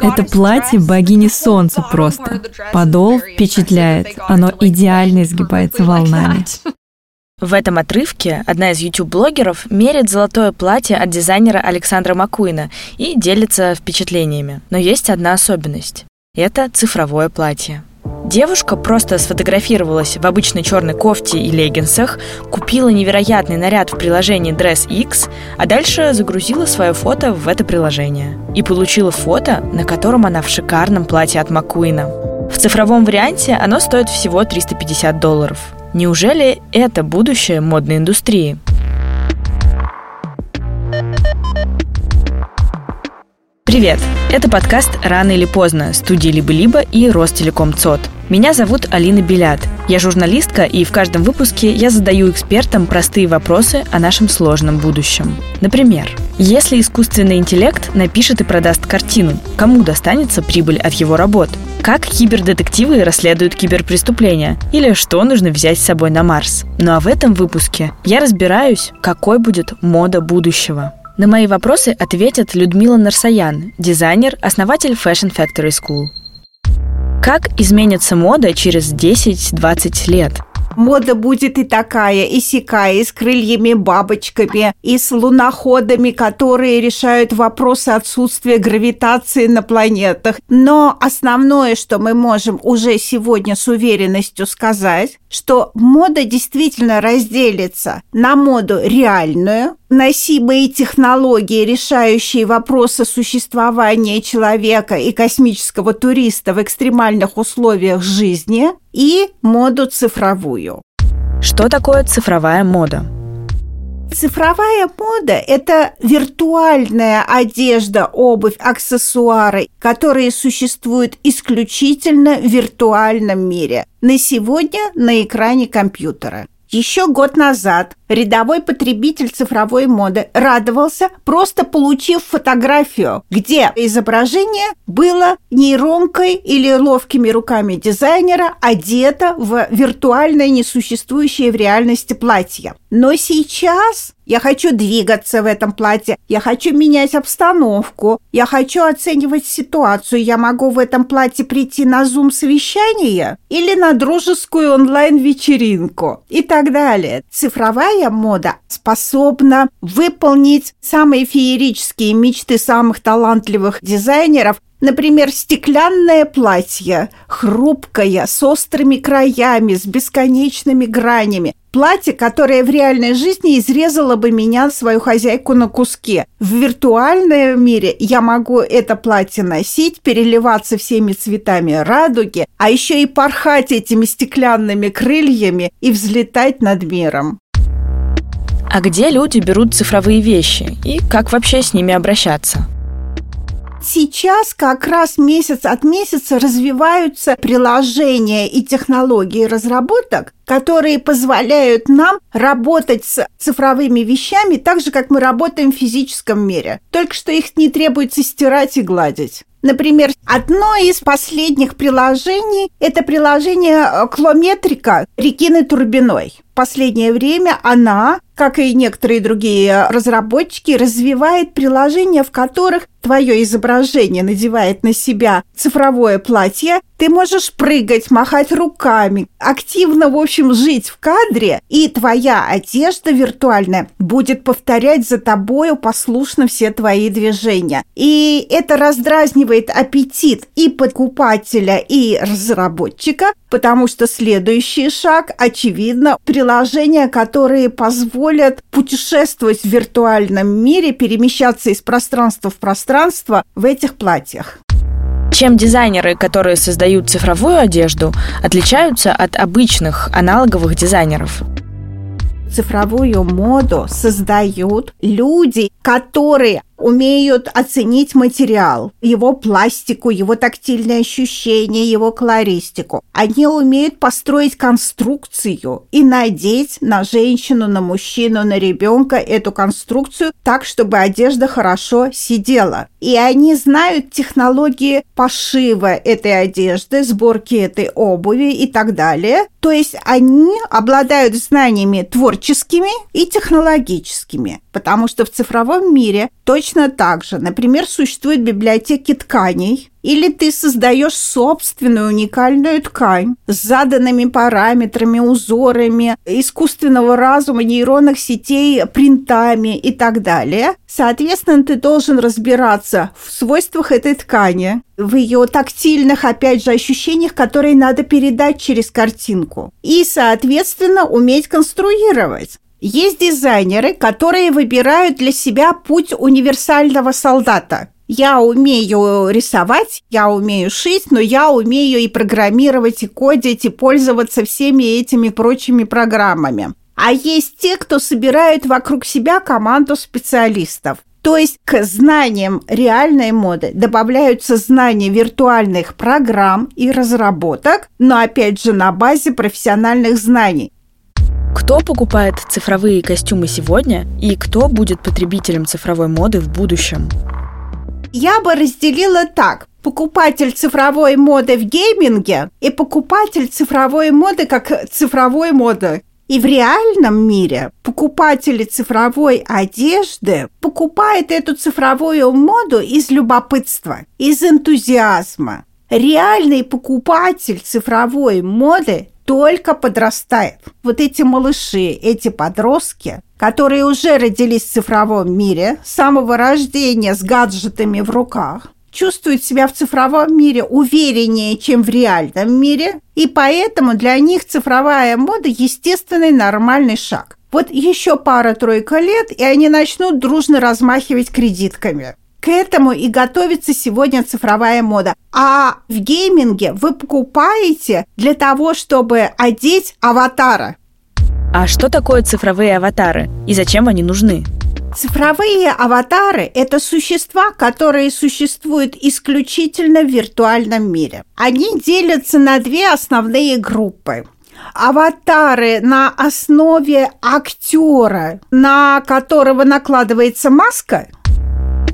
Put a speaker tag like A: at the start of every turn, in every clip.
A: Это платье богини солнца просто. Подол впечатляет. Оно идеально изгибается волнами.
B: В этом отрывке одна из YouTube-блогеров мерит золотое платье от дизайнера Александра Макуина и делится впечатлениями. Но есть одна особенность. Это цифровое платье. Девушка просто сфотографировалась в обычной черной кофте и леггинсах, купила невероятный наряд в приложении Dress X, а дальше загрузила свое фото в это приложение. И получила фото, на котором она в шикарном платье от Маккуина. В цифровом варианте оно стоит всего 350 долларов – Неужели это будущее модной индустрии? Привет! Это подкаст «Рано или поздно» студии «Либо-либо» и «Ростелеком ЦОД». Меня зовут Алина Белят. Я журналистка, и в каждом выпуске я задаю экспертам простые вопросы о нашем сложном будущем. Например, если искусственный интеллект напишет и продаст картину, кому достанется прибыль от его работ? Как кибердетективы расследуют киберпреступления? Или что нужно взять с собой на Марс? Ну а в этом выпуске я разбираюсь, какой будет мода будущего. На мои вопросы ответит Людмила Нарсаян, дизайнер, основатель Fashion Factory School. Как изменится мода через 10-20 лет?
C: Мода будет и такая, и сякая, и с крыльями-бабочками, и с луноходами, которые решают вопросы отсутствия гравитации на планетах. Но основное, что мы можем уже сегодня с уверенностью сказать, что мода действительно разделится на моду реальную, носимые технологии, решающие вопросы существования человека и космического туриста в экстремальных условиях жизни, и моду цифровую.
B: Что такое цифровая мода?
C: Цифровая мода – это виртуальная одежда, обувь, аксессуары, которые существуют исключительно в виртуальном мире. На сегодня на экране компьютера. Еще год назад рядовой потребитель цифровой моды радовался, просто получив фотографию, где изображение было нейронкой или ловкими руками дизайнера одето в виртуальное несуществующее в реальности платье. Но сейчас я хочу двигаться в этом платье, я хочу менять обстановку, я хочу оценивать ситуацию. Я могу в этом платье прийти на зум-совещание или на дружескую онлайн-вечеринку и так далее. Цифровая мода способна выполнить самые феерические мечты самых талантливых дизайнеров Например, стеклянное платье, хрупкое, с острыми краями, с бесконечными гранями. Платье, которое в реальной жизни изрезало бы меня, свою хозяйку, на куски. В виртуальном мире я могу это платье носить, переливаться всеми цветами радуги, а еще и порхать этими стеклянными крыльями и взлетать над миром.
B: А где люди берут цифровые вещи и как вообще с ними обращаться?
C: Сейчас как раз месяц от месяца развиваются приложения и технологии разработок, которые позволяют нам работать с цифровыми вещами так же, как мы работаем в физическом мире. Только что их не требуется стирать и гладить. Например, одно из последних приложений – это приложение Клометрика Регины Турбиной. Последнее время она как и некоторые другие разработчики, развивает приложения, в которых твое изображение надевает на себя цифровое платье, ты можешь прыгать, махать руками, активно, в общем, жить в кадре, и твоя одежда виртуальная будет повторять за тобою послушно все твои движения. И это раздразнивает аппетит и покупателя, и разработчика, потому что следующий шаг, очевидно, приложения, которые позволят путешествовать в виртуальном мире, перемещаться из пространства в пространство в этих платьях.
B: Чем дизайнеры, которые создают цифровую одежду, отличаются от обычных аналоговых дизайнеров?
C: Цифровую моду создают люди, которые умеют оценить материал, его пластику, его тактильные ощущения, его колористику. Они умеют построить конструкцию и надеть на женщину, на мужчину, на ребенка эту конструкцию так, чтобы одежда хорошо сидела. И они знают технологии пошива этой одежды, сборки этой обуви и так далее. То есть они обладают знаниями творческими и технологическими потому что в цифровом мире точно так же, например, существуют библиотеки тканей, или ты создаешь собственную уникальную ткань с заданными параметрами, узорами, искусственного разума, нейронных сетей, принтами и так далее. Соответственно, ты должен разбираться в свойствах этой ткани, в ее тактильных, опять же, ощущениях, которые надо передать через картинку. И, соответственно, уметь конструировать. Есть дизайнеры, которые выбирают для себя путь универсального солдата. Я умею рисовать, я умею шить, но я умею и программировать, и кодить, и пользоваться всеми этими прочими программами. А есть те, кто собирает вокруг себя команду специалистов. То есть к знаниям реальной моды добавляются знания виртуальных программ и разработок, но опять же на базе профессиональных знаний.
B: Кто покупает цифровые костюмы сегодня и кто будет потребителем цифровой моды в будущем?
C: Я бы разделила так. Покупатель цифровой моды в гейминге и покупатель цифровой моды как цифровой моды. И в реальном мире покупатели цифровой одежды покупают эту цифровую моду из любопытства, из энтузиазма. Реальный покупатель цифровой моды только подрастает. Вот эти малыши, эти подростки, которые уже родились в цифровом мире, с самого рождения с гаджетами в руках, чувствуют себя в цифровом мире увереннее, чем в реальном мире, и поэтому для них цифровая мода – естественный нормальный шаг. Вот еще пара-тройка лет, и они начнут дружно размахивать кредитками. К этому и готовится сегодня цифровая мода. А в гейминге вы покупаете для того, чтобы одеть аватара.
B: А что такое цифровые аватары и зачем они нужны?
C: Цифровые аватары – это существа, которые существуют исключительно в виртуальном мире. Они делятся на две основные группы аватары на основе актера, на которого накладывается маска.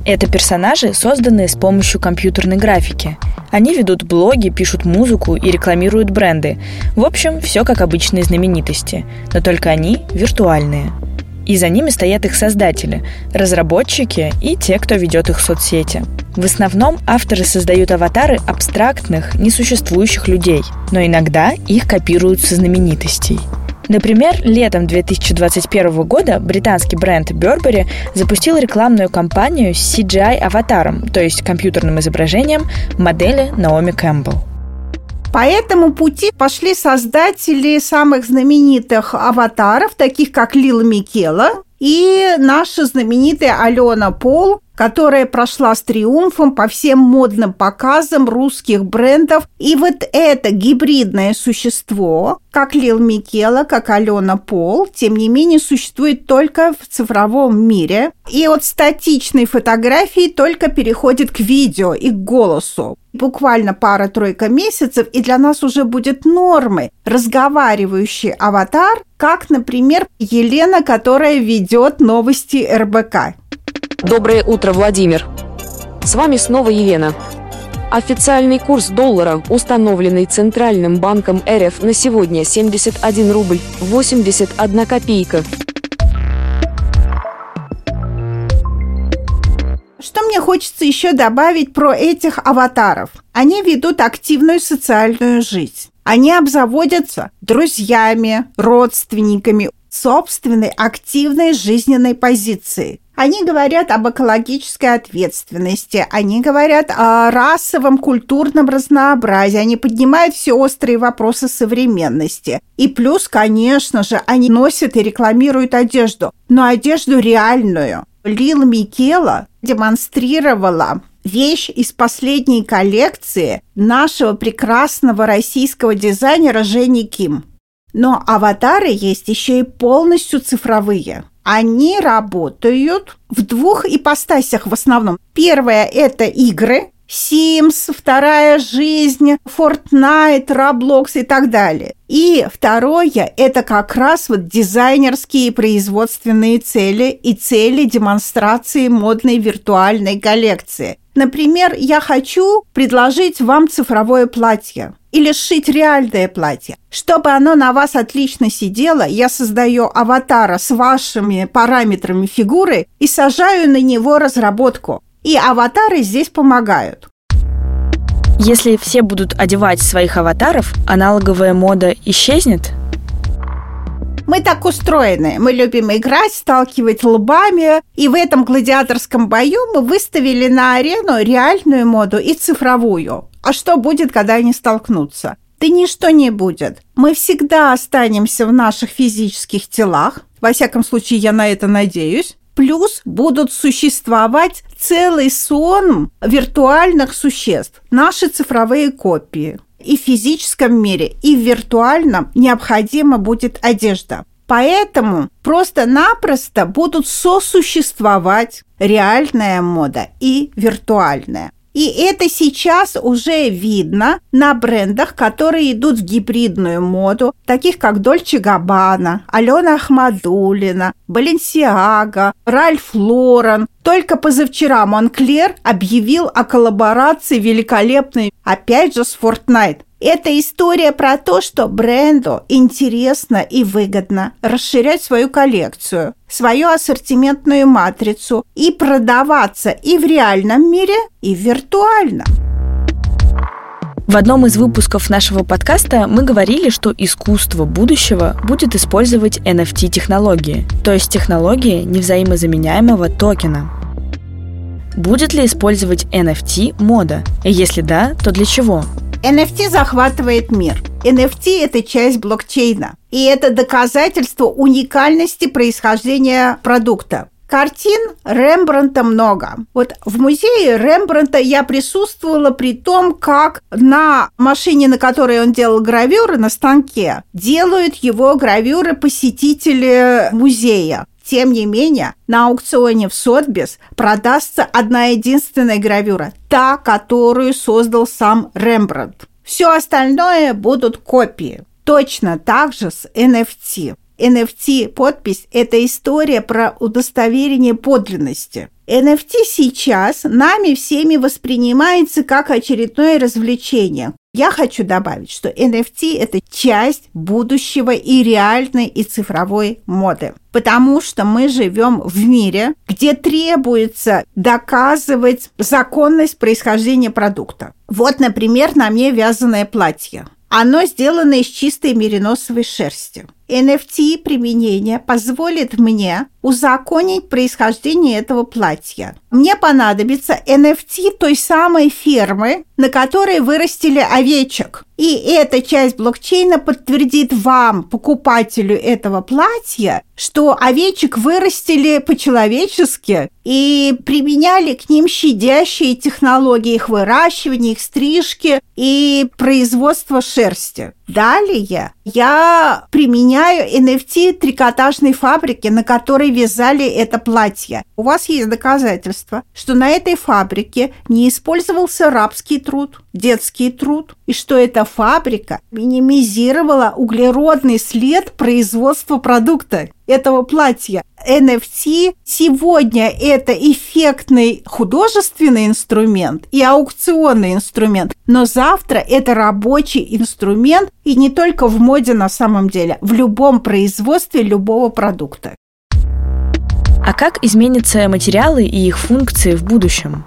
B: Это персонажи, созданные с помощью компьютерной графики. Они ведут блоги, пишут музыку и рекламируют бренды. В общем, все как обычные знаменитости, но только они виртуальные. И за ними стоят их создатели, разработчики и те, кто ведет их в соцсети. В основном авторы создают аватары абстрактных, несуществующих людей, но иногда их копируют со знаменитостей – Например, летом 2021 года британский бренд Burberry запустил рекламную кампанию с CGI-аватаром, то есть компьютерным изображением модели Наоми Кэмпбелл.
C: По этому пути пошли создатели самых знаменитых аватаров, таких как Лил Микела и наша знаменитая Алена Пол, которая прошла с триумфом по всем модным показам русских брендов. И вот это гибридное существо, как Лил Микела, как Алена Пол, тем не менее существует только в цифровом мире. И от статичной фотографии только переходит к видео и к голосу. Буквально пара-тройка месяцев, и для нас уже будет нормой разговаривающий аватар, как, например, Елена, которая ведет новости РБК.
D: Доброе утро, Владимир. С вами снова Елена. Официальный курс доллара, установленный Центральным банком РФ на сегодня 71 рубль 81 копейка.
C: Что мне хочется еще добавить про этих аватаров? Они ведут активную социальную жизнь. Они обзаводятся друзьями, родственниками, собственной активной жизненной позиции. Они говорят об экологической ответственности, они говорят о расовом культурном разнообразии, они поднимают все острые вопросы современности. И плюс, конечно же, они носят и рекламируют одежду, но одежду реальную. Лил Микела демонстрировала вещь из последней коллекции нашего прекрасного российского дизайнера Жени Ким. Но аватары есть еще и полностью цифровые. Они работают в двух ипостасях в основном. Первое – это игры, Sims, вторая жизнь, Fortnite, Roblox и так далее. И второе – это как раз вот дизайнерские производственные цели и цели демонстрации модной виртуальной коллекции. Например, я хочу предложить вам цифровое платье. Или сшить реальное платье. Чтобы оно на вас отлично сидело, я создаю аватара с вашими параметрами фигуры и сажаю на него разработку. И аватары здесь помогают.
B: Если все будут одевать своих аватаров, аналоговая мода исчезнет?
C: Мы так устроены. Мы любим играть, сталкивать лбами. И в этом гладиаторском бою мы выставили на арену реальную моду и цифровую. А что будет, когда они столкнутся? Да ничто не будет. Мы всегда останемся в наших физических телах. Во всяком случае, я на это надеюсь. Плюс будут существовать целый сон виртуальных существ, наши цифровые копии. И в физическом мире, и в виртуальном необходима будет одежда. Поэтому просто-напросто будут сосуществовать реальная мода и виртуальная. И это сейчас уже видно на брендах, которые идут в гибридную моду, таких как Дольче Габбана, Алена Ахмадулина, Баленсиага, Ральф Лорен. Только позавчера Монклер объявил о коллаборации великолепной, опять же, с Fortnite. Это история про то, что бренду интересно и выгодно расширять свою коллекцию, свою ассортиментную матрицу и продаваться и в реальном мире, и в виртуальном.
B: В одном из выпусков нашего подкаста мы говорили, что искусство будущего будет использовать NFT-технологии, то есть технологии невзаимозаменяемого токена. Будет ли использовать NFT мода? И если да, то для чего?
C: NFT захватывает мир. NFT – это часть блокчейна. И это доказательство уникальности происхождения продукта. Картин Рембранта много. Вот в музее Рембранта я присутствовала при том, как на машине, на которой он делал гравюры, на станке, делают его гравюры посетители музея. Тем не менее, на аукционе в Сотбис продастся одна единственная гравюра, та, которую создал сам Рембрандт. Все остальное будут копии. Точно так же с NFT. NFT-подпись – это история про удостоверение подлинности. NFT сейчас нами всеми воспринимается как очередное развлечение. Я хочу добавить, что NFT – это часть будущего и реальной, и цифровой моды. Потому что мы живем в мире, где требуется доказывать законность происхождения продукта. Вот, например, на мне вязаное платье. Оно сделано из чистой мериносовой шерсти. NFT применение позволит мне узаконить происхождение этого платья. Мне понадобится NFT той самой фермы, на которой вырастили овечек. И эта часть блокчейна подтвердит вам, покупателю этого платья, что овечек вырастили по-человечески и применяли к ним щадящие технологии их выращивания, их стрижки и производства шерсти. Далее я применяю NFT трикотажной фабрики, на которой вязали это платье. У вас есть доказательства, что на этой фабрике не использовался рабский труд, детский труд, и что эта фабрика минимизировала углеродный след производства продукта этого платья. NFT сегодня это эффектный художественный инструмент и аукционный инструмент, но завтра это рабочий инструмент и не только в моде на самом деле, в любом производстве любого продукта.
B: А как изменятся материалы и их функции в будущем?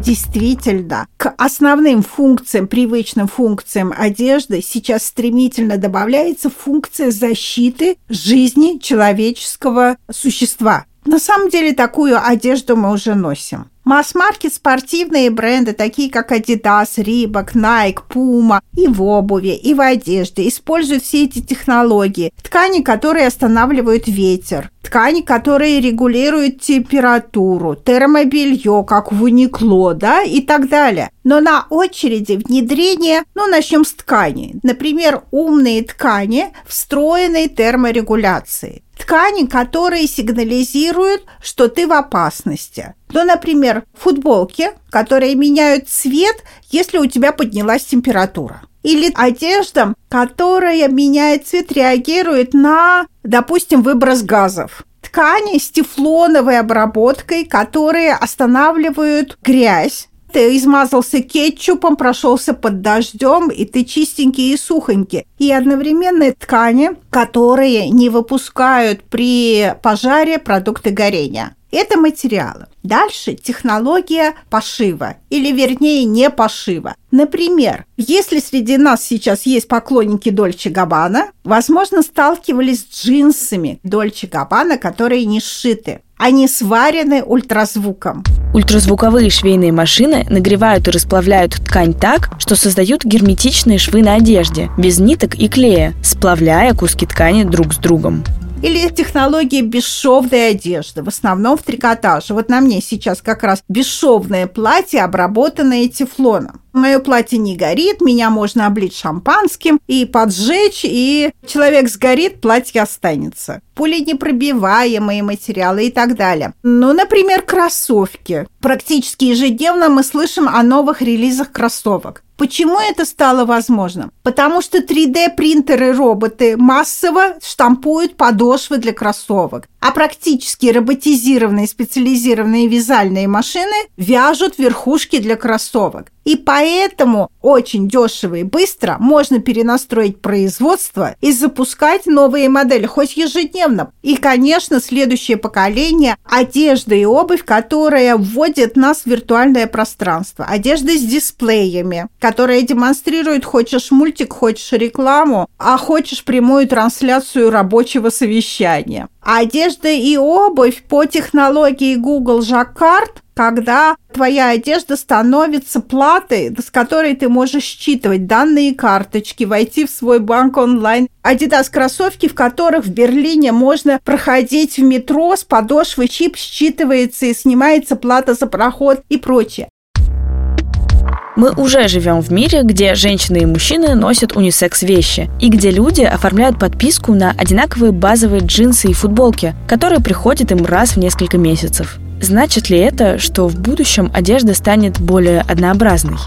C: Действительно, к основным функциям, привычным функциям одежды сейчас стремительно добавляется функция защиты жизни человеческого существа. На самом деле такую одежду мы уже носим. Масс-маркет спортивные бренды, такие как Adidas, Reebok, Nike, Puma, и в обуви, и в одежде используют все эти технологии. Ткани, которые останавливают ветер, ткани, которые регулируют температуру, термобелье, как в Уникло, да, и так далее. Но на очереди внедрение, ну, начнем с ткани. Например, умные ткани, встроенной терморегуляции. Ткани, которые сигнализируют, что ты в опасности. Ну, например, футболки, которые меняют цвет, если у тебя поднялась температура. Или одежда, которая меняет цвет, реагирует на, допустим, выброс газов. Ткани с тефлоновой обработкой, которые останавливают грязь ты измазался кетчупом, прошелся под дождем, и ты чистенький и сухонький. И одновременно ткани, которые не выпускают при пожаре продукты горения. Это материалы. Дальше технология пошива, или вернее не пошива. Например, если среди нас сейчас есть поклонники Дольче Габбана, возможно, сталкивались с джинсами Дольче Габбана, которые не сшиты. Они сварены ультразвуком.
B: Ультразвуковые швейные машины нагревают и расплавляют ткань так, что создают герметичные швы на одежде, без ниток и клея, сплавляя куски ткани друг с другом.
C: Или технология бесшовной одежды, в основном в трикотаже. Вот на мне сейчас как раз бесшовное платье, обработанное тефлоном. Мое платье не горит, меня можно облить шампанским и поджечь, и человек сгорит, платье останется. Пуленепробиваемые материалы и так далее. Ну, например, кроссовки. Практически ежедневно мы слышим о новых релизах кроссовок. Почему это стало возможным? Потому что 3D-принтеры-роботы массово штампуют подошвы для кроссовок, а практически роботизированные специализированные вязальные машины вяжут верхушки для кроссовок. И поэтому очень дешево и быстро можно перенастроить производство и запускать новые модели, хоть ежедневно. И, конечно, следующее поколение – одежда и обувь, которая вводит нас в виртуальное пространство. Одежда с дисплеями, которая демонстрирует, хочешь мультик, хочешь рекламу, а хочешь прямую трансляцию рабочего совещания. Одежда и обувь по технологии Google Jacquard когда твоя одежда становится платой, с которой ты можешь считывать данные карточки, войти в свой банк онлайн. Adidas кроссовки, в которых в Берлине можно проходить в метро с подошвы, чип считывается и снимается плата за проход и прочее.
B: Мы уже живем в мире, где женщины и мужчины носят унисекс-вещи, и где люди оформляют подписку на одинаковые базовые джинсы и футболки, которые приходят им раз в несколько месяцев. Значит ли это, что в будущем одежда станет более однообразной?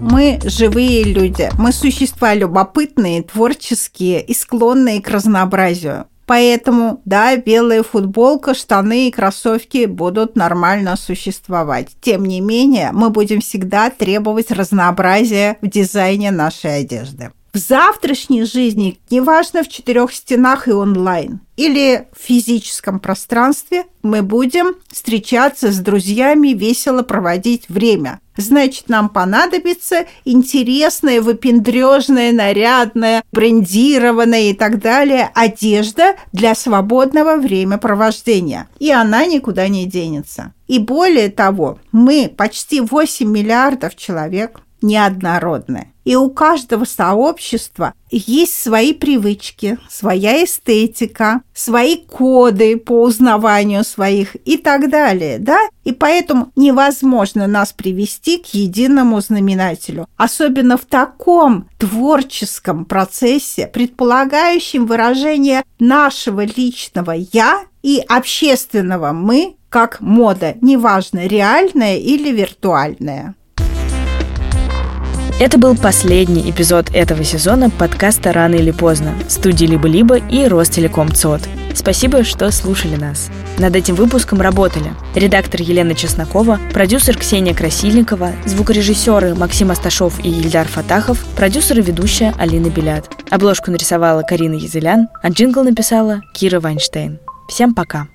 C: Мы живые люди, мы существа любопытные, творческие и склонные к разнообразию. Поэтому, да, белая футболка, штаны и кроссовки будут нормально существовать. Тем не менее, мы будем всегда требовать разнообразия в дизайне нашей одежды в завтрашней жизни, неважно в четырех стенах и онлайн, или в физическом пространстве, мы будем встречаться с друзьями, весело проводить время. Значит, нам понадобится интересная, выпендрежная, нарядная, брендированная и так далее одежда для свободного времяпровождения. И она никуда не денется. И более того, мы почти 8 миллиардов человек – неоднородны. И у каждого сообщества есть свои привычки, своя эстетика, свои коды по узнаванию своих и так далее, да? И поэтому невозможно нас привести к единому знаменателю, особенно в таком творческом процессе, предполагающем выражение нашего личного «я» и общественного «мы», как мода, неважно, реальная или виртуальная.
B: Это был последний эпизод этого сезона подкаста «Рано или поздно» студии «Либо-либо» и Ростелеком ЦОД. Спасибо, что слушали нас. Над этим выпуском работали редактор Елена Чеснокова, продюсер Ксения Красильникова, звукорежиссеры Максим Асташов и Ильдар Фатахов, продюсер и ведущая Алина Белят. Обложку нарисовала Карина Язылян, а джингл написала Кира Вайнштейн. Всем пока!